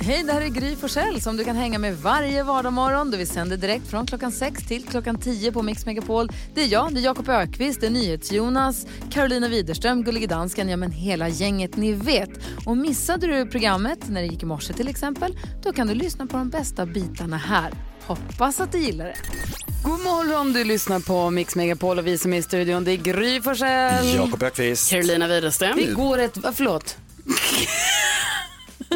Hej, det här är Gry Forssell som du kan hänga med varje vardagsmorgon. Vi sänder direkt från klockan 6 till klockan 10 på Mix Megapol. Det är jag, det är Jakob Ökvist, det är NyhetsJonas, Carolina Widerström, Gullige Dansken, ja men hela gänget ni vet. Och missade du programmet när det gick i morse till exempel, då kan du lyssna på de bästa bitarna här. Hoppas att du gillar det. God morgon, du lyssnar på Mix Megapol och vi som är i studion, det är Gry Forssell. Jakob Ökvist. Carolina Widerström. Det går ett, vad, förlåt.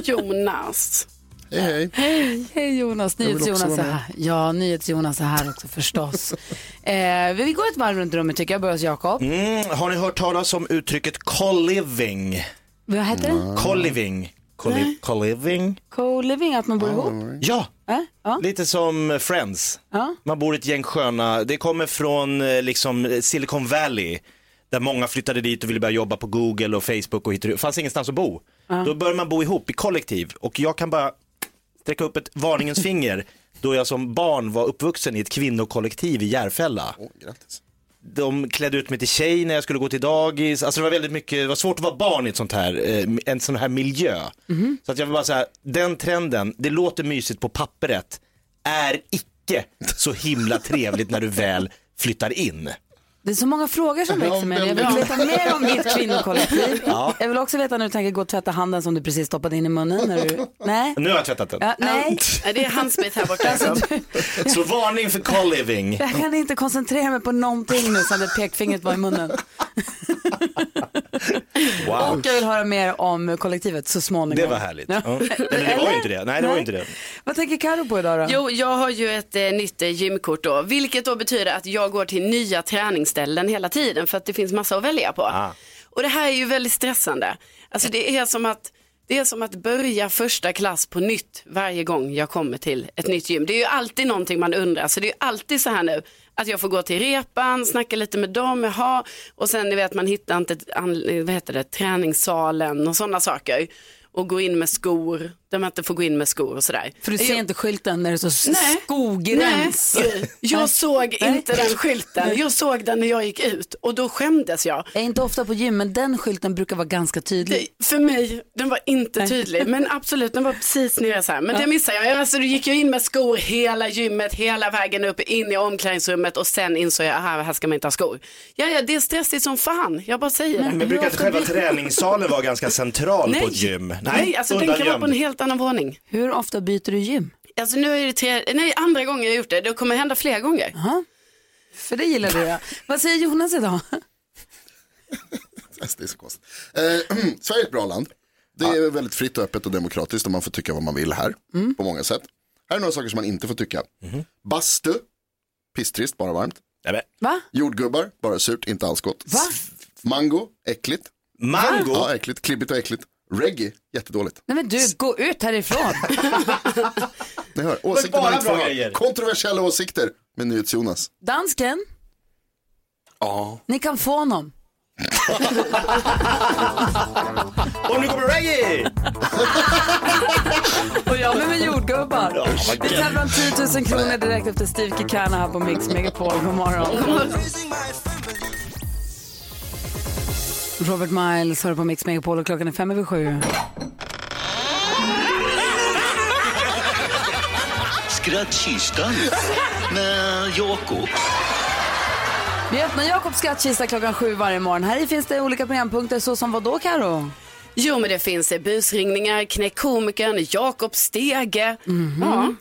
Jonas. Hej, hej. Hej, hej Jonas. NyhetsJonas är här. Ja, NyhetsJonas är här också förstås. eh, vi går ett varv runt rummet tycker jag. Börjar hos Jakob. Mm, har ni hört talas om uttrycket co-living? Vad heter det? Co-living. Co-li- Co-living? Co-living, att man bor ihop? Ja, Äh? Ja. lite som Friends. Ja. Man bor i ett gäng sköna, det kommer från eh, liksom Silicon Valley. Där många flyttade dit och ville börja jobba på Google och Facebook och hittade, fanns ingenstans att bo. Då började man bo ihop i kollektiv och jag kan bara sträcka upp ett varningens finger då jag som barn var uppvuxen i ett kvinnokollektiv i Järfälla. Åh, grattis. de klädde ut mig till tjej när jag skulle gå till dagis. Alltså det var väldigt mycket, det var svårt att vara barn i ett sånt här, eh, en sån här miljö. Så att jag vill bara säga, den trenden, det låter mysigt på pappret, är icke så himla trevligt när du väl flyttar in. Det är så många frågor som växer med Jag vill veta mer om ditt kvinnokollektiv. Jag vill också veta när du tänker gå och tvätta handen som du precis stoppade in i munnen. När du... Nej. Nu har jag tvättat den. Ja, nej, Det är handsprit här borta. alltså, Alltså. du, Så varning för co-living. jag kan inte koncentrera mig på någonting nu sen det pekfingret var i munnen. Wow. Och jag vill höra mer om kollektivet så småningom. Det var härligt. Ja. Ja. Eller det var ju inte det. Nej, det var inte det. Vad tänker Karo på idag då? Jo, jag har ju ett eh, nytt eh, gymkort då, vilket då betyder att jag går till nya träningsställen hela tiden för att det finns massa att välja på. Ah. Och det här är ju väldigt stressande. Alltså det är som att det är som att börja första klass på nytt varje gång jag kommer till ett nytt gym. Det är ju alltid någonting man undrar, så det är ju alltid så här nu att jag får gå till repan, snacka lite med dem, jaha, och sen ni vet man hittar inte vad heter det, träningssalen och sådana saker. Och gå in med skor, där man inte får gå in med skor och sådär. För du ser Jag- inte skylten när det står Nej. skogräns. Nej, jag såg inte den skylten. Jag såg den när jag gick ut och då skämdes jag. Jag är inte ofta på gym men den skylten brukar vara ganska tydlig. Det, för mig, den var inte tydlig, men absolut, den var precis nere så här. Men det missade jag. Alltså, du gick ju in med skor hela gymmet, hela vägen upp, in i omklädningsrummet och sen insåg jag, aha, här ska man inte ha skor. Ja, ja, det är stressigt som fan, jag bara säger det. Men brukar inte själva träningssalen vara ganska central på ett gym? Nej, alltså den kan vara på en undangömd. Helt annan våning. Hur ofta byter du gym? Alltså nu är det tre, nej, andra gången jag har gjort det, det kommer hända fler gånger. För det gillar du ja. Vad säger Jonas idag? Det är så konstigt. Eh, Sverige är ett bra land. Det är väldigt fritt och öppet och demokratiskt och man får tycka vad man vill här. På många sätt. Här är några saker som man inte får tycka. Bastu, pisstrist, bara varmt. Nej, men, Va? Jordgubbar, bara surt, inte alls gott. Va? Mango, äckligt. Mango? Ja, äckligt, klibbigt och äckligt. Reggae, jättedåligt. Nej men du, gå ut härifrån. Ni hör, åsikter man inte får ha. Kontroversiella åsikter med NyhetsJonas. Dansken, Ja. ni kan få honom. Och nu kommer reggae! Och jag med, med jordgubbar. Vi tävlar om 10 000 kronor direkt efter Steve Kikana här på Mix Megapol. God morgon. Robert Miles hör på Mix Megapol och klockan är fem över sju. Skrattkistan med Jakob. Vi öppnar Jakobs skattkista klockan sju varje morgon. Här finns det olika programpunkter såsom vad då Karo? Jo, men det finns busringningar, Knäck komikern, Jakob Stege. Ja.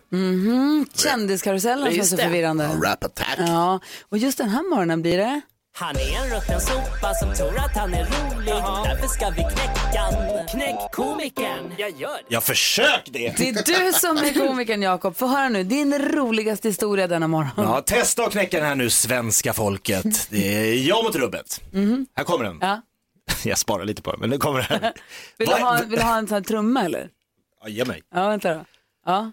Kändiskarusellen som är Just så förvirrande. Rap attack. Ja, och just den här morgonen blir det. Han är en rutten sopa som tror att han är rolig. Därför ska vi knäcka. Knäck komikern. Jag gör det. Jag försök det. Det är du som är komikern Jakob. Få höra nu, din roligaste historia denna morgon. Ja, testa och knäcka den här nu, svenska folket. Det är jag mot rubbet. Här kommer den. Ja. Jag sparar lite på den, men nu kommer den. Vill, du ha, vill du ha en sån här trumma eller? Ja, ge mig. Ja, vänta då. Ja.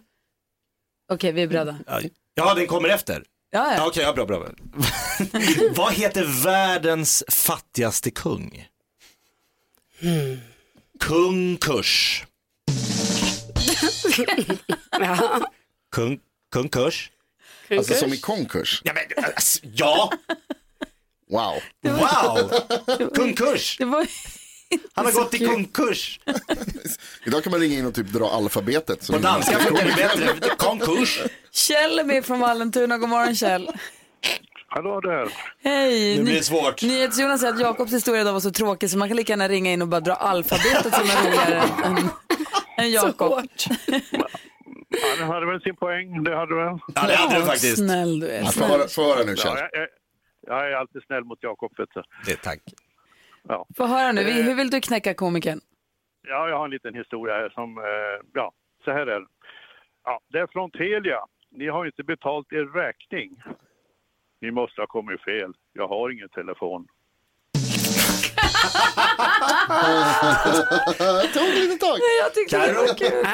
Okej, vi är beredda. Ja, Ja, den kommer efter. Ja, Ja. Okej, ja, bra, bra. Vad heter världens fattigaste kung? Kung Kurs. Kung, kung Kurs? Alltså som i konkurs. Ja, men, alltså, ja, Wow. wow! Kung Kurs. Det var... Han har gått i konkurs. Idag kan man ringa in och typ dra alfabetet. På danska funkar det bättre. Konkurs. Kjell är med från Vallentuna. God morgon Kjell. Hallå där. Hej. Nu blir det svårt. NyhetsJonas säger att Jakobs historia idag var så tråkig så man kan lika gärna ringa in och bara dra alfabetet som är roligare än, än Jakob. Ja, det hade väl sin poäng, det hade väl. Ja, det hade du faktiskt. Snäll du är. Ja, Få höra, nu Ja, Kjell. jag, jag, jag är alltid snäll mot Jakob, vet du. Det, tack. Få höra nu, Vi- hur vill du knäcka komikern? Ja, jag har en liten historia här som, eh, ja, så här är det. Ja, det är från Telia. Ni har inte betalt er räkning. Ni måste ha kommit fel. Jag har ingen telefon. Det tog ett litet tag. Jag tyckte det var kul.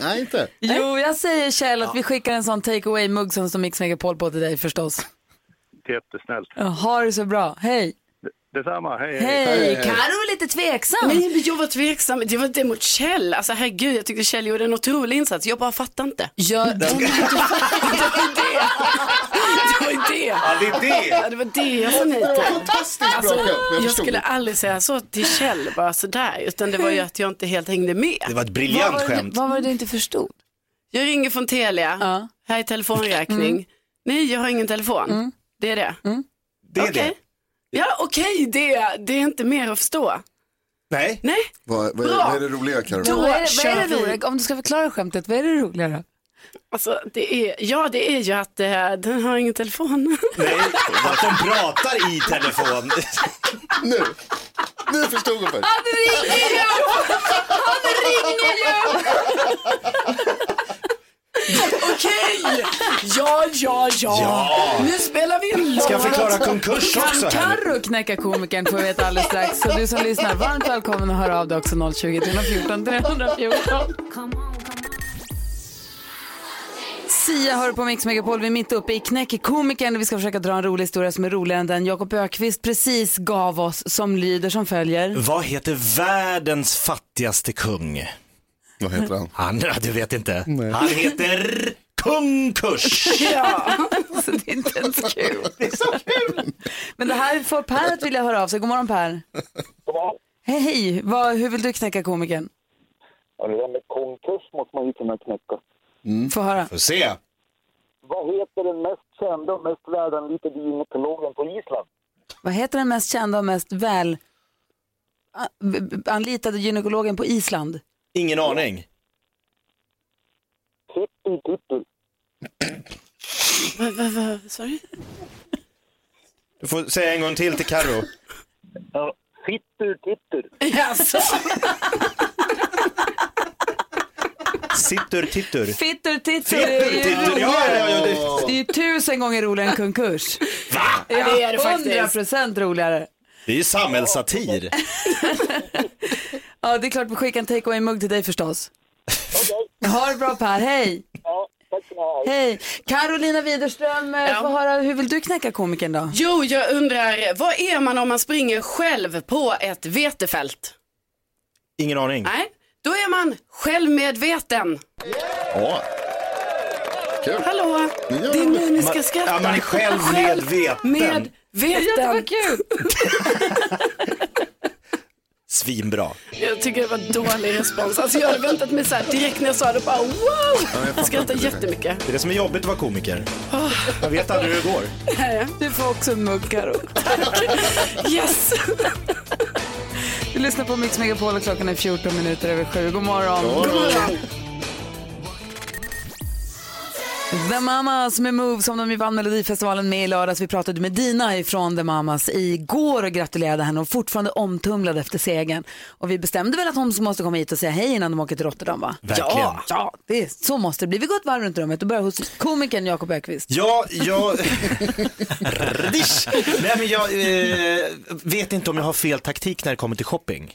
Nej, inte. Jo, jag säger Kjell att vi skickar en sån take away-mugg som Mix Megapol på till dig förstås. Jättesnällt. Ja, Ha det så bra. Hej. Detsamma, hej Hej. Karo är lite tveksam. Nej, men jag var tveksam. Det var inte mot Kjell. Alltså herregud, jag tyckte Kjell gjorde en otrolig insats. Jag bara fattar inte. Ja, Det var ju det. Ja, det är det. Ja, det var det jag sa nej till. Fantastiskt bra Alltså, jag jag skulle det. aldrig säga så till Kjell, bara sådär. Utan det var ju att jag inte helt hängde med. Det var ett vad, briljant var det, skämt. vad var det du inte förstod? Jag ringer från Telia, Ja. här är telefonräkning. Nej, jag har ingen telefon. Det är det. Det är Okej. det. Ja, okej, det, det är inte mer att förstå. Nej. Nej, Vad, vad, är, Bra. vad är det roliga Carro? Då vad är det, vad är det vi. roligt? Om du ska förklara skämtet, vad är det roliga då? alltså det är, ja det är ju att eh, den har ingen telefon. Nej, att de pratar i telefon. Nu, nu förstod jag först. Han ringer ju! Han ringer ju! Okej, ja, ja, ja, Ja. Nu spelar vi en låt. Ska jag förklara konkurs Kan också här? Carro knäcka komikern får vi veta alldeles strax. Så du som lyssnar, varmt välkommen att höra av dig också 020 314 314. Sia hör på Mix Megapol, vi är mitt uppe i Knäck komikern. Vi ska försöka dra en rolig historia som är roligare än den Jakob Ökvist precis gav oss som lyder som följer. Vad heter världens fattigaste kung? Vad heter han? Han, du vet inte. Han heter Konkurs. Ja. Så det är inte ens kul. Det är så kul. Men det här får Per att vilja höra av sig. God morgon Per. Hej, hej. Vad, hur vill du knäcka komikern? Ja, det där med konkurs måste man ju kunna knäcka. Få höra. Får se. Vad heter den mest kända och mest världanlitade gynekologen på Island? Vad heter den mest kända och mest väl anlitade gynekologen på Island? Ingen aning. Tippi. Vad, vad, vad, sorry? Du får säga en gång till till Karo. Ja, Fittur Tittur. Jaså? Sittur tittur. Fittur tittur Fittur är ju tittur. Ja, ja, ja. Det... Det är ju tusen gånger roligare än konkurs. Va? Ja, det är det Hundra faktiskt. procent roligare. Det är ju samhällssatir. Ja, det är klart vi skickar en take away-mugg till dig förstås. Okej, Ha det bra Per, hej! ja. Hej! Carolina Widerström, ja. Ja. få höra, hur vill du knäcka komikern då? Jo, jag undrar, vad är man om man springer själv på ett vetefält? Ingen aning. Nej, då är man självmedveten. Ja. Kul. Hallå, Ja. det är nu ni ska skratta. Ja, man är själv medveten. Medveten. kul! Svinbra. Jag tycker det var dålig respons. Alltså jag hade väntat mig så här direkt när jag sa det bara wow. Jag skrattade jättemycket. Det är det som är jobbigt att vara komiker. Man vet aldrig hur det går. Du får också en mugg. Yes. Du lyssnar på Mix Megapol och klockan är 14 minuter över sju. God morgon. God morgon. The Mamas med Move som de ju vann Melodifestivalen med i lördags. Vi pratade med Dina ifrån The Mamas igår och gratulerade henne och fortfarande omtumlad efter segern. Och vi bestämde väl att hon måste komma hit och säga hej innan de åker till Rotterdam va? Verkligen. Ja, ja det är, så måste det bli. Vi går ett varv runt rummet och börjar hos komikern Jakob Ökvist. Ja, jag... Nej, men jag eh, vet inte om jag har fel taktik när det kommer till shopping.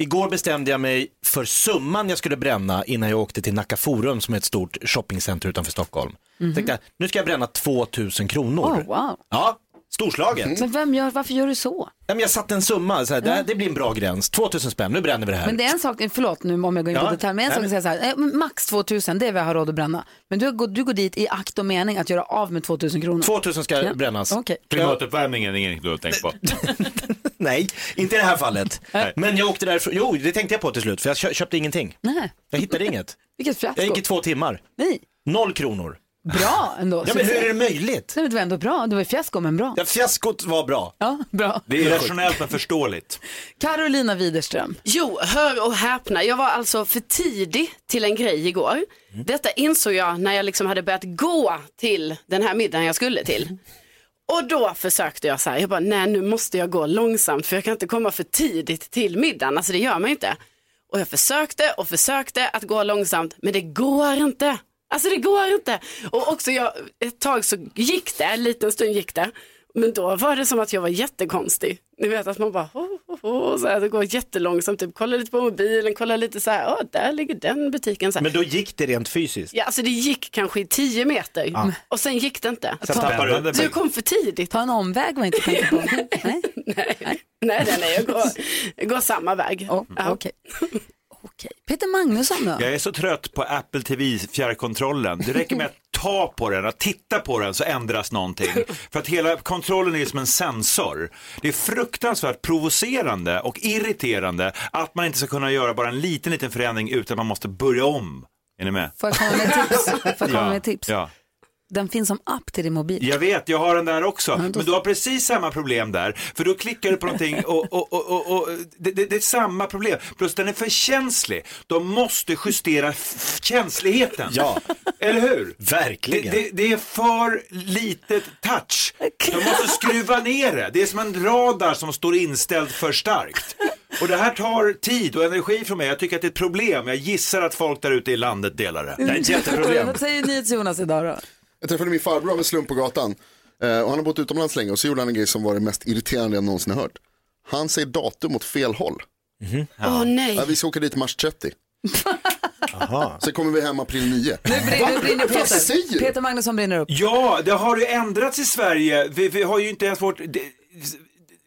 Igår bestämde jag mig för summan jag skulle bränna innan jag åkte till Nacka Forum som är ett stort shoppingcenter utanför Stockholm. Tänkte jag, nu ska jag bränna 2000 kronor. Oh, wow. Ja, Storslaget. Men vem gör, varför gör du så? Men jag satte en summa, så här, det, här- det blir en bra gräns. 2000 spänn, nu bränner vi det här. Men det är en sak, förlåt nu om jag går in på Ja. detalj, men en Nej, sak att säga så här, eh, max 2000, det är vad jag har råd att bränna. Men du, går- du går dit i akt och mening att göra av med 2000 kronor. 2000 ska Ja. brännas. Okej. Klimatuppvärmningen är inget du har tänkt på. Nej, inte i det här fallet. Men jag åkte därifrån, jo det tänkte jag på till slut, för jag kö- köpte ingenting. Nej, Jag hittade inget. vilket fiasko. Jag gick i två timmar. Nej, Noll kronor. Bra ändå. Ja men hur är det möjligt? Nej, men det var ändå bra, det var fiasko men bra. Ja, fiaskot var bra. Ja, bra. Det är irrationellt men förståeligt. Carolina Widerström. Jo, hör och häpna. Jag var alltså för tidig till en grej igår. Detta insåg jag när jag liksom hade börjat gå till den här middagen jag skulle till. Och då försökte jag så här, jag bara, nej nu måste jag gå långsamt för jag kan inte komma för tidigt till middagen, alltså det gör man inte. Och jag försökte och försökte att gå långsamt, men det går inte. Alltså det går inte. Och också jag, ett tag så gick det, en liten stund gick det. Men då var det som att jag var jättekonstig. Ni vet att man bara, oh, oh, oh, så här, det går jättelångsamt, typ, kollar lite på mobilen, kollar lite så här, oh, där ligger den butiken. Så, här. Men då gick det rent fysiskt. Ja, alltså det gick kanske i tio meter och sen gick det inte. Sen tappade du. Jag kom för tidigt. Ta en omväg var inte tänkt på. Nej, Nej, nej, nej, nej jag, går, jag går samma väg. oh, Ja. okej. Okej. Peter Magnusson då? Jag är så trött på Apple TV fjärrkontrollen. Det räcker med att ta på den, att titta på den så ändras någonting. För att hela kontrollen är som en sensor. Det är fruktansvärt provocerande och irriterande att man inte ska kunna göra bara en liten, liten förändring utan man måste börja om. Är ni med? Får jag komma med tips? Får jag komma med tips? Ja. Den finns som app till din mobil. Jag vet, jag har den där också. då- Men du har precis samma problem där. För då klickar du på någonting och, och, och, och, och det, det, det är samma problem. Plus den är för känslig. De måste justera känsligheten. Ja. Eller hur? Verkligen. det, det är för litet touch. De måste skruva ner det. Det är som en radar som står inställd för starkt. Och det här tar tid och energi från mig. Jag tycker att det är ett problem. Jag gissar att folk där ute i landet delar det. Det är ett jätteproblem. Vad säger NyhetsJonas idag då? Jag träffade min farbror av en slump på gatan. Eh, och han har bott utomlands länge och så gjorde han en grej som var det mest irriterande jag någonsin har hört. Han säger datum åt fel håll. Åh nej. Ja, vi ska åka dit mars 30. Aha. Sen kommer vi hem april 9. Nu brinner, brinner Peter. Peter Magnusson brinner upp. Ja, det har ju ändrats i Sverige. Vi, vi har ju inte ens vårt... Det,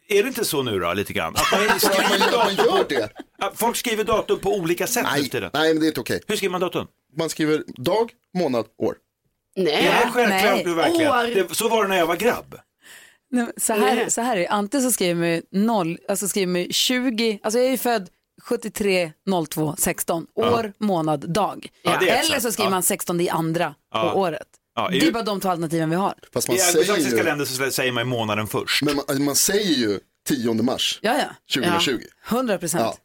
är det inte så nu då, lite grann? Att man skriver gör- man datum, gör det. folk skriver datum på olika sätt Nej, nej, men det är inte okej. Hur skriver man datum? Man skriver dag, månad, år. Är det Nej. självklart nej. nu verkligen? År. Det, så var det när jag var grabb. Nej, så, här, Nej. så här är det. Antingen så skriver man ju noll, alltså skriver man ju 20, alltså jag är ju född 73 02 16, år, månad, dag. Ja, Eller så skriver Ja. man 16 i andra Ja. på året. Ja, i- det är bara de två alternativen vi har. Fast I man säger, anglosaxiska länder så säger man månaden först. men man, man säger ju 10 mars Ja, ja. 2020. 100 procent.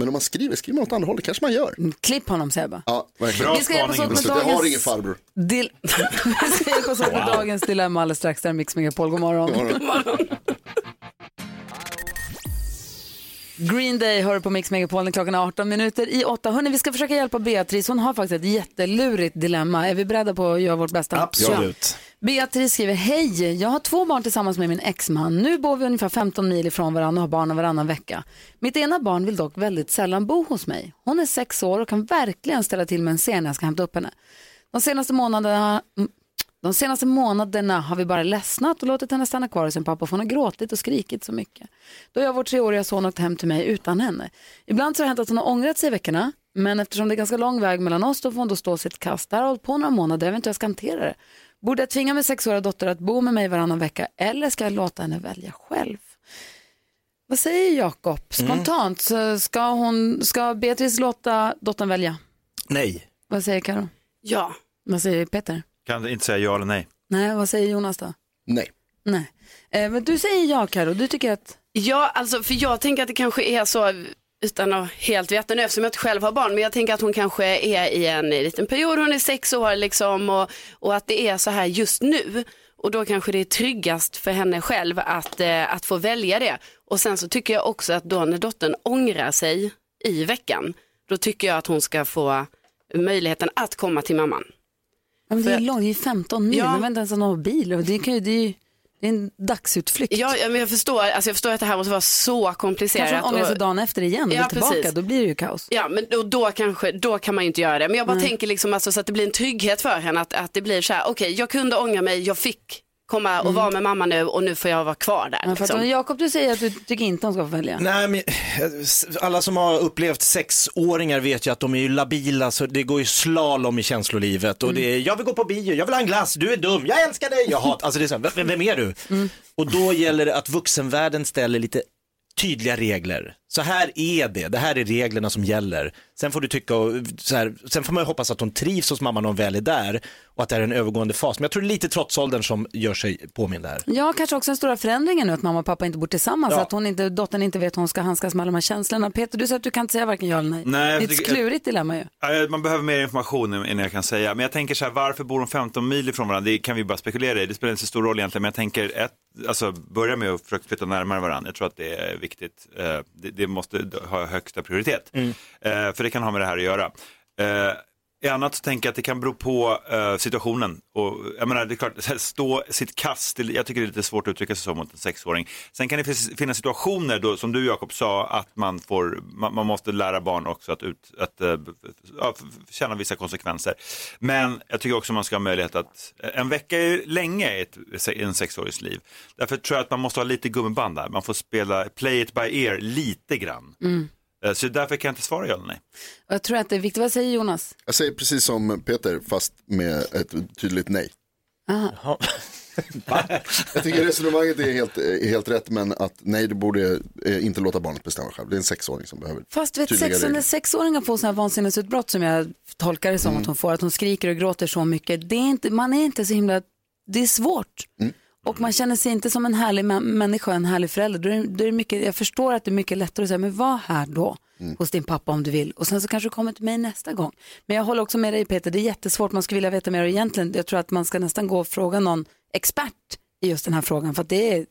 Ja. Men om man skriver, skriver man åt andra hållet, kanske man gör. Klipp honom säger jag bara. Ja, verkligen. Bra Vi ska hjälpas spaning. åt med Så jag har dagens... ingen farbror. Dil... Vi ska hjälpas åt med dagens dilemma alldeles strax. Där är Mix Megapol. God morgon. Green Day hör på Mix Megapol när klockan är 18 minuter i 8. Hörrni, vi ska försöka hjälpa Beatrice. Hon har faktiskt ett jättelurigt dilemma. Är vi beredda på att göra vårt bästa? Absolut. Beatrice skriver, hej, jag har två barn tillsammans med min exman. Nu bor vi ungefär 15 mil ifrån varandra och har barnen varannan vecka. Mitt ena barn vill dock väldigt sällan bo hos mig. Hon är sex år och kan verkligen ställa till med en scen när jag ska hämta upp henne. De senaste månaderna, mm, de senaste månaderna har vi bara ledsnat och låtit henne stanna kvar hos sin pappa för hon har gråtit och skrikit så mycket. Då har jag vår treåriga son åkt hem till mig utan henne. Ibland så har det hänt att hon har ångrat sig i veckorna men eftersom det är ganska lång väg mellan oss då får hon då stå sitt kast. Det här har hållit på några månader, jag vet inte hur jag ska hantera det. Borde jag tvinga min sexåriga dotter att bo med mig varannan vecka eller ska jag låta henne välja själv? Vad säger Jakob? Spontant, så ska, hon, ska Beatrice låta dottern välja? Nej. Vad säger Karo? Ja. Vad säger Peter? Kan inte säga ja eller nej. Nej, vad säger Jonas då? Nej. Nej. Eh, men du säger ja Karo, du tycker att Ja, alltså för jag tänker att det kanske är så utan att helt veta nu eftersom jag inte själv har barn, men jag tänker att hon kanske är i en liten period, hon är sex år liksom och, och att det är så här just nu. Och då kanske det är tryggast för henne själv att, eh, att få välja det. Och sen så tycker jag också att då när dottern ångrar sig i veckan, då tycker jag att hon ska få möjligheten att komma till mamman. ja, men det är långt, det är 15 mil, Ja. vet inte ens om har bil. Och det, kan ju, det, är ju, det är en dagsutflykt. Ja, ja, men jag förstår, alltså jag förstår att det här måste vara så komplicerat. Kanske ångrar sig och- dagen efter igen och Ja, vill tillbaka, precis. då blir det ju kaos. Ja, men då, då, kanske, då kan man ju inte göra det. Men jag bara tänker liksom alltså, så att det blir en trygghet för henne. Att, att det blir så här, okej, jag kunde ångra mig, jag fick komma och vara med mamma nu och nu får jag vara kvar där. Ja, för att, Liksom. Jakob, du säger att du tycker inte hon ska få välja. Nej, men alla som har upplevt sexåringar vet ju att de är ju labila, så det går ju slalom i känslolivet. Och det är, jag vill gå på bio, jag vill ha en glass, du är dum, jag älskar dig, jag hatar, alltså det är så här, vem, vem är du? Och då gäller det att vuxenvärlden ställer lite tydliga regler. Så här är det, det här är reglerna som gäller. Sen får du tycka och så här, sen får man ju hoppas att hon trivs hos mamma när hon väl är där och att det är en övergående fas. Men jag tror det är lite trotsåldern som gör sig påmind där. Ja, kanske också den stora förändringen nu att mamma och pappa inte bor tillsammans, Ja. att hon inte, dottern inte vet hur hon ska handskas med alla de här känslorna. Peter, du säger att du kan inte säga varken ja eller nej. Nej, det är ett klurigt dilemma ju. Man behöver mer information innan jag kan säga. Men jag tänker så här, varför bor de 15 mil ifrån varandra? Det kan vi bara spekulera i. Det spelar inte så stor roll egentligen. Men jag tänker, ett, alltså, börja med att försöka flytta närmare varandra. Jag tror att det är viktigt. Eh, Det, det måste ha högsta prioritet. Eh, För det kan ha med det här att göra. Eh, i annat så tänker jag att det kan bero på eh, situationen. Och, jag menar, det är klart, stå sitt kast, det- jag tycker det är lite svårt att uttrycka sig så mot en sexåring. Sen kan det finnas- situationer då, som du Jakob sa, att man, får, man, man måste lära barn också att, ut, att eh, känna vissa konsekvenser. Men jag tycker också man ska ha möjlighet att, en vecka är länge i ett, i en sexårings liv. Därför tror jag att man måste ha lite gummiband där, man får spela play it by ear lite grann. Mm. Så därför kan jag inte svara ja eller nej. Och jag tror att det är viktigt. Vad säger Jonas? Jag säger precis som Peter fast med ett tydligt nej. Aha. Jag tycker resonemanget är helt, är helt rätt men att nej du borde eh, inte låta barnet bestämma själv. Det är en sexåring som behöver Fast vet sex, när sexåringar får sådana här vansinnesutbrott som jag tolkar det som Mm. att hon får, att hon skriker och gråter så mycket, det är inte, man är inte så himla, det är svårt. Mm. Och man känner sig inte som en härlig mä- människa, en härlig förälder. Då är, då är mycket, jag förstår att det är mycket lättare att säga, men var här då Mm. hos din pappa om du vill. Och sen så kanske du kommer till mig nästa gång. Men jag håller också med dig Peter, det är jättesvårt, man skulle vilja veta mer. Egentligen, jag tror att man ska nästan gå och fråga någon expert i just den här frågan, för det är,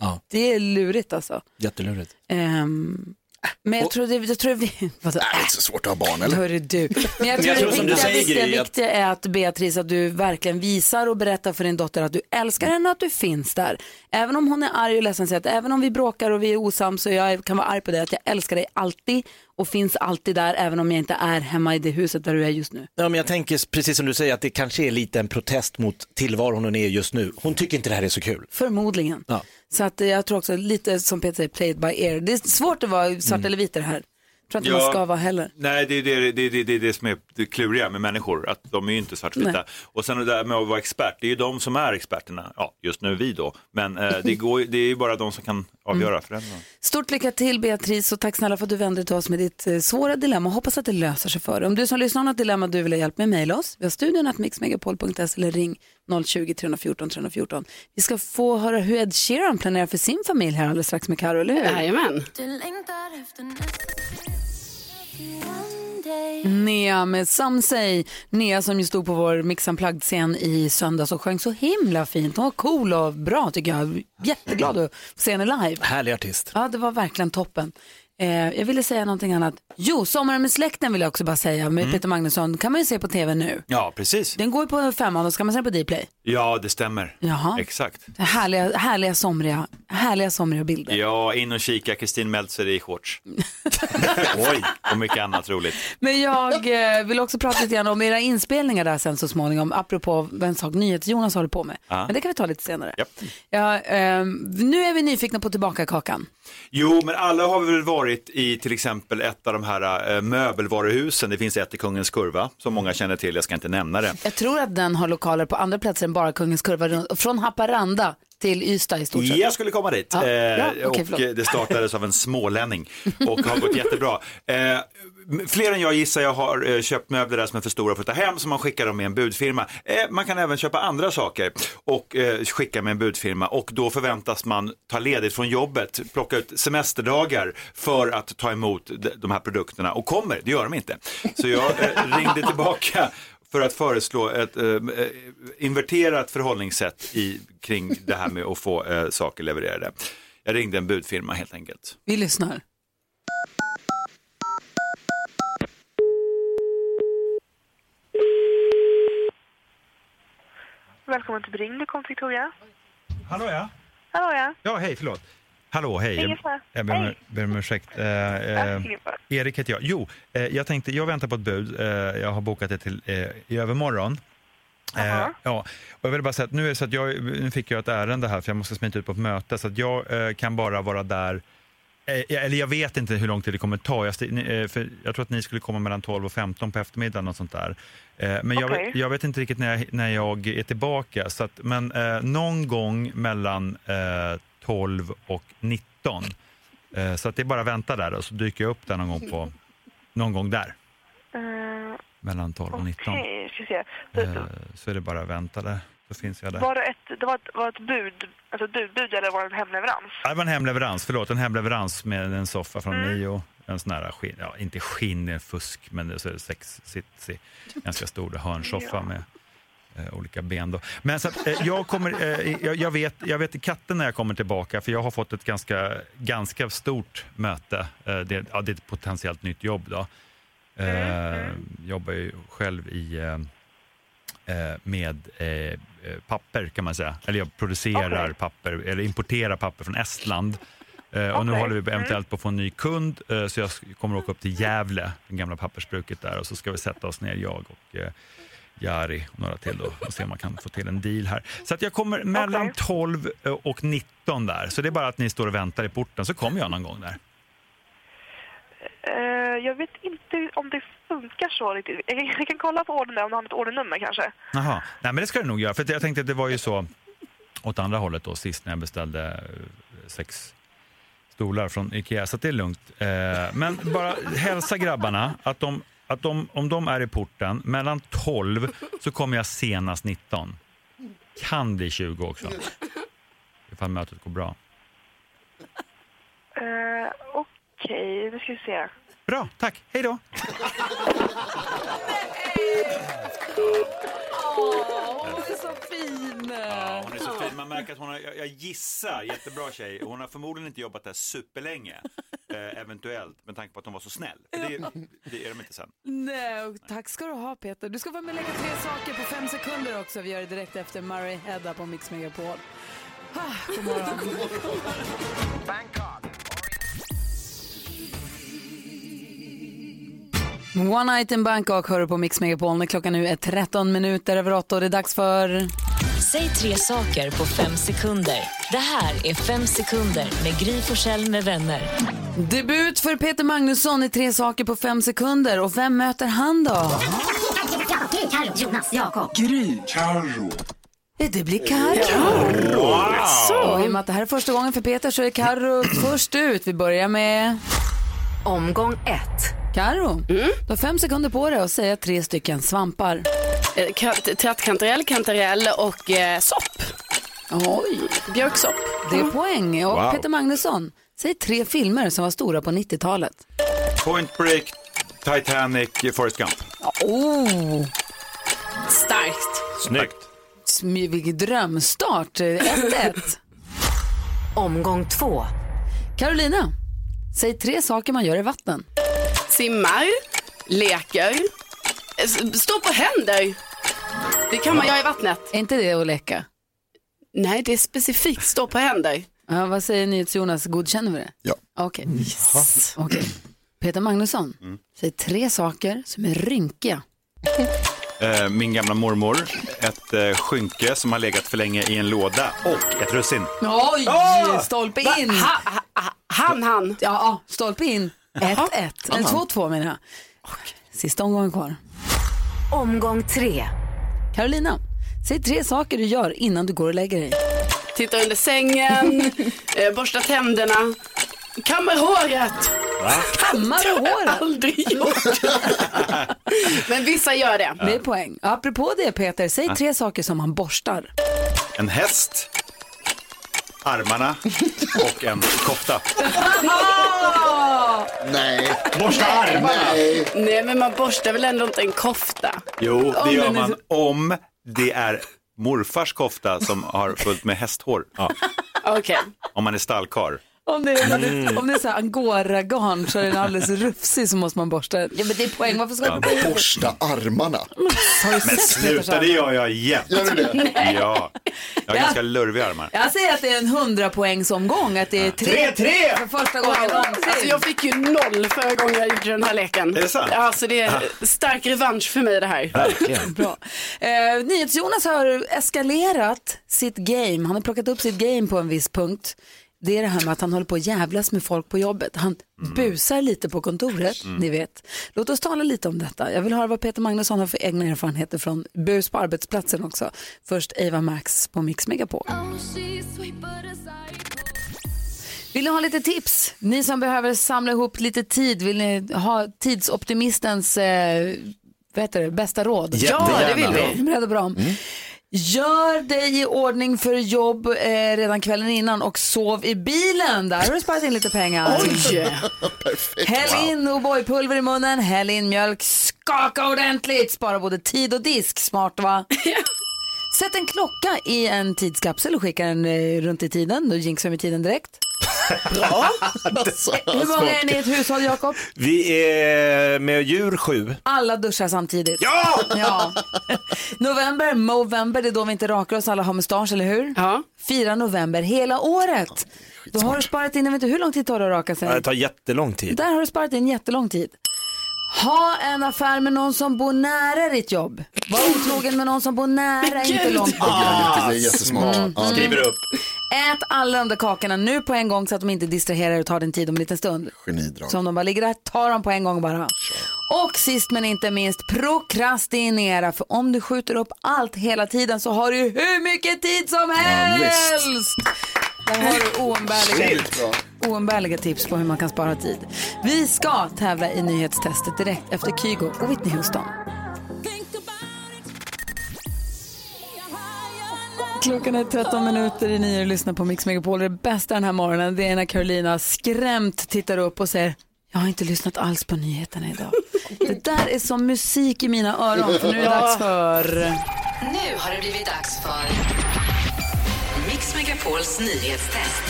Ja. det är lurigt alltså. Jättelurigt. Ehm, men jag tror det, jag tror vi, vadå, Nej, det är inte så svårt att ha barn eller? Hörru du. Men jag tror, jag tror det viktiga, säger, viktiga, Gry, att- viktiga är att Beatrice, att du verkligen visar och berättar för din dotter att du älskar henne och att du finns där. Även om hon är arg och ledsen, säger att även om vi bråkar och vi är osams och jag kan vara arg på dig, att jag älskar dig alltid och finns alltid där även om jag inte är hemma i det huset där du är just nu. Ja, men jag tänker precis som du säger att det kanske är lite en protest mot tillvaron hon är just nu. Hon tycker inte det här är så kul. Förmodligen. Ja. Så att jag tror också lite som Peter säger, play it by ear. Det är svårt att vara svart eller vit det här. Tror inte man ska vara heller. Nej, det är det, det, det, det, är det som är det kluriga med människor, att de är ju inte svartvita. Nej. Och sen det där med att vara expert, det är ju de som är experterna, ja, just nu vi då, men eh, det, går, det är ju bara de som kan avgöra förändringarna. Stort lycka till Beatrice och tack snälla för att du vände dig till oss med ditt eh, svåra dilemma. Hoppas att det löser sig för dig. Om du som lyssnar har något dilemma du vill ha hjälp med, mejla oss. Vi har studion att mixmegapol.se eller ring 020-314 314. Vi ska få höra hur Ed Sheeran planerar för sin familj här alldeles strax med Karo, eller hur? Jajamän. Nea med Some Say. Nea som ju stod på vår Mix Unplugged-scen i söndags och sjöng så himla fint. Hon var cool och bra tycker jag. Jätteglad att se henne live. Härlig artist. Ja, det var verkligen toppen. Eh, jag ville säga någonting annat. Jo, Sommaren med släkten vill jag också bara säga med Peter Magnusson. kan man ju se på tv nu. Ja, precis. Den går ju på femman och ska man se den på Dplay. Ja, det stämmer. Jaha. Exakt. Härliga, härliga, somriga, härliga somriga bilder. Ja, in och kika Kristin Meltzer i shorts. Oj, och mycket annat roligt. Men jag eh, vill också prata lite grann om era inspelningar där sen så småningom, apropå en sak NyhetsJonas håller på med. Ja. Men det kan vi ta lite senare. Japp. Ja, ehm, nu är vi nyfikna på tillbaka-kakan. Jo, men alla har vi väl varit i till exempel ett av de här eh, möbelvaruhusen. Det finns ett i Kungens Kurva som många känner till, jag ska inte nämna det. Jag tror att den har lokaler på andra platser än bara Kungens Kurva, från Haparanda till Ystad i stort sett. Jag skulle komma dit. Ja, Eh, bra. Okej, och eh, det startades av en smålänning och har gått jättebra. Eh, fler än jag gissar jag har eh, köpt möbler där som är för stora för att ta hem så man skickar dem med en budfirma. Eh, man kan även köpa andra saker och eh, skicka med en budfirma och då förväntas man ta ledigt från jobbet, plocka ut semesterdagar för att ta emot de, här produkterna och kommer, det gör de inte. Så jag ringde tillbaka för att föreslå ett eh, eh, inverterat förhållningssätt i, kring det här med att få eh, saker levererade. Jag ringde en budfirma helt enkelt. Vi lyssnar. Välkommen till Bring, det kom Victoria. Hallå ja. Hallå ja. Ja, hej, förlåt. Hallå, hej. Jag ber Hej. ber om ursäkt. Eh, Ja, eh. Erik heter jag. Jo, eh, jag tänkte, jag väntar på ett bud. Eh, jag har bokat det till eh, i övermorgon. Eh, ja, och jag vill bara säga att nu är så att jag, nu fick jag ett ärende här för jag måste smita ut på ett möte så att jag kan bara vara där eller jag vet inte hur lång tid det kommer ta. Jag, för jag tror att ni skulle komma mellan 12 och 15 på eftermiddagen. Och sånt där. Men jag, jag vet inte riktigt när jag, när jag är tillbaka. Så att, men eh, någon gång mellan eh, 12 och 19. Eh, så att det är bara att vänta där och så dyker jag upp där någon gång, på, någon gång där. Eh, Mellan 12 och 19. Okej, ska vi se. Det- Eh, så är det bara att vänta där. Så finns jag där. Var det ett, det var ett, var ett bud, alltså ett budbud eller var det en hemleverans? Ja, Det var en hemleverans, förlåt, en hemleverans med en soffa från Mm. Mio. En sån här skinn, ja inte skinn, fusk, men det är så är det sex sitsig, ganska stor hörnsoffa med eh, olika ben. Då. Men så att, eh, jag, kommer, eh, jag, jag, vet, jag vet i katten när jag kommer tillbaka, för jag har fått ett ganska, ganska stort möte. Eh, det, ja, det är ett potentiellt nytt jobb. Då. Eh, jobbar ju själv i eh, med papper kan man säga. Eller jag producerar Okej. papper, eller importerar papper från Estland. Och nu håller vi Mm. eventuellt på att få en ny kund, så jag kommer åka upp till Gävle, det gamla pappersbruket där, och så ska vi sätta oss ner, jag och Jari och några till då, och se om man kan få till en deal här. Så att jag kommer mellan 12 och 19 där, så det är bara att ni står och väntar i porten, så kommer jag någon gång där. Eh, jag vet inte om det funkar så riktigt. Jag kan, jag kan kolla på ordern där, om du har ett ordernummer kanske. Jaha, nej men det ska det nog göra. För jag tänkte att det var ju så åt andra hållet då sist när jag beställde eh, sex stolar från Ikea, så det är lugnt. Eh, men bara hälsa grabbarna att, de, att de, om de är i porten mellan 12 så kommer jag senast 19. Kan bli 20 också. Ifall mötet går bra. Eh, Okej, nu ska vi se. Bra, tack. Hej då. Är så fin! Ja, hon är så fin. Man märker att hon har, jag, jag gissar, jättebra tjej. Hon har förmodligen inte jobbat där superlänge. Eh, eventuellt, med tanke på att hon var så snäll. Det, det är de inte sen. Nej, och tack ska du ha Peter. Du ska vara med och lägga tre saker på fem sekunder också. Vi gör det direkt efter Murray Hedda på Mix Megapol. Ah, god morgon. One Night in Bangkok hör du på Mix Megapol när klockan nu är 13 minuter över 8 och det är dags för... Säg tre saker på fem sekunder. Det här är Fem sekunder med Gry Forssell med vänner. Debut för Peter Magnusson i tre saker på fem sekunder. Och vem möter han då? Gry, Carro, Jonas, Jakob. Gry. Carro. Det blir Carro. Wow. Så, i och med att det här är första gången för Peter så är Carro först ut. Vi börjar med... Omgång ett. Carro, du har fem sekunder på dig att säga tre stycken svampar. Eh, kant- Trattkantarell, kantarell och eh, sopp. Oj. Björksopp. Det är poäng. Och Wow. Peter Magnusson, säg tre filmer som var stora på 90-talet. Point Break, Titanic, Forrest Gump. Oh. Starkt. Snyggt. Smy- Vilken drömstart. 1-1. Omgång två. Carolina, säg tre saker man gör i vatten. Simmar, leker, står på händer. Det kan man göra i vattnet. Är inte det att leka? Nej, det är specifikt stå på händer. Ja, vad säger NyhetsJonas, godkänner vi det? Ja. Okej. Okej. Peter Magnusson, säg tre saker som är rynkiga. Eh, min gamla mormor, ett eh, skynke som har legat för länge i en låda och ett russin. Oj, Åh! stolpe in. Ha- ha- ha- han, han. Ja, stolpe in. 1-1. Eller Han, han. 2-2 menar jag. Sista omgången kvar. Omgång tre. Carolina, säg tre saker du gör innan du går och lägger dig. Tittar under sängen, eh, borstar tänderna, kammar håret. Kammar Det har håret? aldrig gjort. Men vissa gör det. Det är poäng. Apropå det Peter, säg tre saker som man borstar. En häst, armarna och en kofta. Nej. Borsta armarna. Nej. Nej, men man borstar väl ändå inte en kofta? Jo, det gör man om det är morfars kofta som har fullt med hästhår. Ja. Okej. Om man är stallkar. Om det är, Mm. om det är så här angora-garn så är den alldeles rufsig så måste man borsta den. Ja men det är poäng, varför ska på huvudet? Borsta armarna. Men sluta, det gör jag jämt. Gör du det? Nej. Ja, jag har ganska lurviga armar. Jag säger att det är en 100 poängsomgång, att det är 3-3 för första gången någonsin. Alltså jag fick ju noll förra gången jag gjorde den här leken. Är det sant? Alltså det är stark revansch för mig det här. Verkligen. Bra. Eh, NyhetsJonas har eskalerat sitt game. Han har plockat upp sitt game på en viss punkt. Det är det här med att han håller på att jävlas med folk på jobbet. Han busar lite på kontoret, ni vet. Låt oss tala lite om detta. Jag vill höra vad Peter Magnusson har för egna erfarenheter från bus på arbetsplatsen också. Först Eva Max på Mix Megapol. Vill ni ha lite tips? Ni som behöver samla ihop lite tid, vill ni ha tidsoptimistens eh, vad heter det, bästa råd? Ja, det vill vi. Beredda på dem? Gör dig i ordning för jobb eh, redan kvällen innan och sov i bilen. Där har du sparat in lite pengar. Perfekt. Häll in O'boy-pulver i munnen, häll in mjölk, skaka ordentligt. Spara både tid och disk. Smart va? Sätt en klocka i en tidskapsel och skicka den eh, runt i tiden. Då jinxar vi tiden direkt. Bra. Hur många är ni i ett hushåll, Jakob? Vi är med djur sju. Alla duschar samtidigt. Ja! ja. November, Movember, det är då vi inte rakar oss, alla har mustasch, eller hur? Ja. Fyra november hela året. Då har du sparat in, jag vet inte hur lång tid tar det att raka sig? Det tar jättelång tid. Där har du sparat in jättelång tid. Ha en affär med någon som bor nära ditt jobb. Var otrogen med någon som bor nära, inte långt bort. Det är jättesmart. Mm. Ja, Skriver upp. Ät alla de där kakorna nu på en gång så att de inte distraherar och tar din tid om en liten stund. Genidrag. Så om de bara ligger där, ta dem på en gång bara. Och sist men inte minst, prokrastinera. För om du skjuter upp allt hela tiden så har du hur mycket tid som helst. Där har du oumbärliga, oumbärliga tips på hur man kan spara tid. Vi ska tävla i nyhetstestet direkt efter Kygo och Whitney Houston. Klockan är 13 minuter i nio och lyssnar på Mix Megapol. Det bästa den här morgonen det är när Carolina skrämt tittar upp och säger jag har inte lyssnat alls på nyheterna idag. Det där är som musik i mina öron för nu är det dags för... Nu har det blivit dags för Megapols nyhetstest.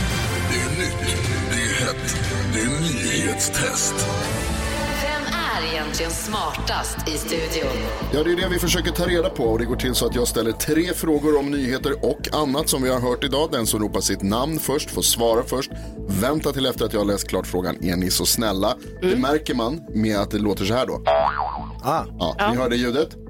Det är nytt, det är hett, det är nyhetstest. Vem är egentligen smartast i studion? Ja, det är det vi försöker ta reda på och det går till så att jag ställer tre frågor om nyheter och annat som vi har hört idag. Den som ropar sitt namn först får svara först. Vänta till efter att jag har läst klart frågan. Är ni så snälla? Det märker man med att det låter så här då. Ah. Ja, ni hörde ljudet?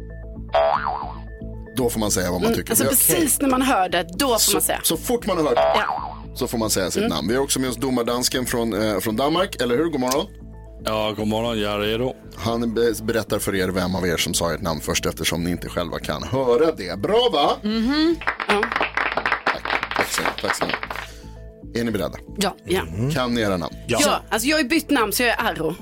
Då får man säga vad man tycker. Alltså precis när man hör det, då får man så, säga. så fort man har hört Ja. så får man säga sitt Mm. namn. Vi har också med oss domardansken från, eh, från Danmark, eller hur? God morgon. Ja, god morgon, jag är redo. Han be- berättar för er vem av er som sa ert namn först eftersom ni inte själva kan höra det. Bra va? Mhm. Tack så mycket. Tack så mycket. Är ni beredda? Ja. ja. Kan ni era namn? Ja. alltså jag har bytt namn så jag är Arro.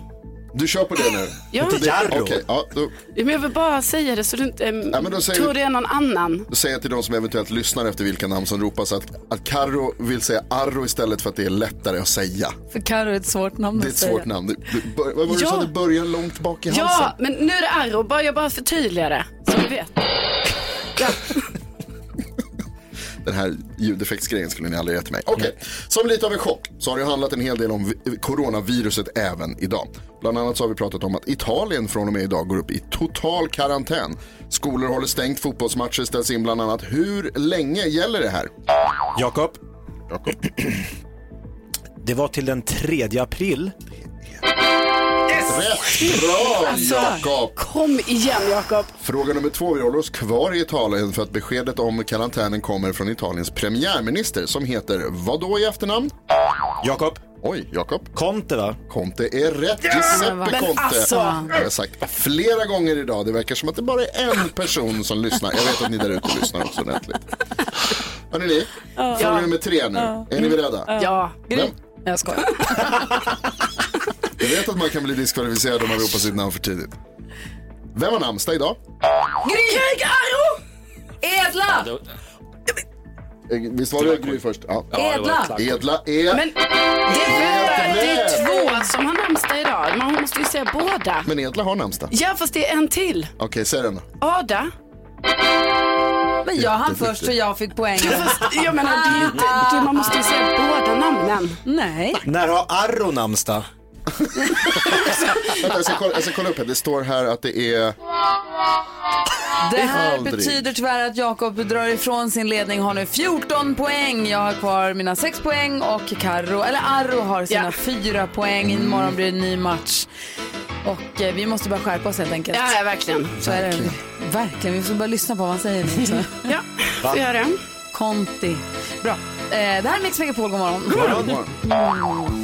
Du kör på det nu? Ja. Det- Jarro. Okej, ja, då, Men jag vill bara säga det så du inte äm, men då säger tror det är någon annan. då säger jag till de som eventuellt lyssnar efter vilka namn som ropas att, att Karo vill säga Arro istället för att det är lättare att säga. För Carro är ett svårt namn Det är att ett säga. svårt namn. Du, du, bör, vad var det du Ja. sa? Det börjar långt bak i halsen. Ja, men nu är det Arro. Bara, jag bara förtydligar det. Så du vet. Den här ljudeffektsgrejen skulle ni aldrig gett mig. Okej, som lite av en chock så har det handlat en hel del om vi- coronaviruset även idag. Bland annat så har vi pratat om att Italien från och med idag går upp i total karantän. Skolor håller stängt, fotbollsmatcher ställs in bland annat. Hur länge gäller det här? Jakob. Jakob. Det var till den 3 april. Rätt! Bra Alltså, Jakob! Kom igen Jakob. Fråga nummer två, vi håller oss kvar i Italien för att beskedet om karantänen kommer från Italiens premiärminister som heter vad då i efternamn? Jakob. Oj, Jakob. Conte va? Conte är rätt. Ja! Giuseppe Conte. alltså! Jag har sagt flera gånger idag. Det verkar som att det bara är en person som lyssnar. Jag vet att ni där ute lyssnar också ordentligt. Hörrni ni, Ja. fråga Ja. nummer tre nu. Ja. Är ni beredda? Ja. Vem? Jag skojar. Jag vet att man kan bli diskvalificerad om man ropar sitt namn för tidigt. Vem har namnsdag idag? Gry! Arro! Edla! Eh, Visst var det Gry först? Ja. Edla. Edla är... Men det är, det är två som har namnsdag idag. Man måste ju säga båda. Men Edla har namnsdag. Ja, fast det är en till. Okej, säg den då. Ada. Men jag hann först så jag fick poäng. Fast jag menar, det är ju inte, man måste ju säga båda namnen. Nej. När har Arro namnsdag? Vänta, jag ska, kolla, jag ska kolla upp här. Det står här att det är... Det här Aldrig. betyder tyvärr att Jakob drar ifrån sin ledning, har nu 14 poäng. Jag har kvar mina 6 poäng och Karo, eller Arro har sina Ja. 4 poäng. Imorgon blir det en ny match. Och eh, vi måste bara skärpa oss helt enkelt. Ja, ja, verkligen. Så är det. Verkligen, vi får bara lyssna på vad han säger nu. Så. Ja, får göra det. Conti. Bra. Eh, det här är Mix Megapol, god morgon. God morgon.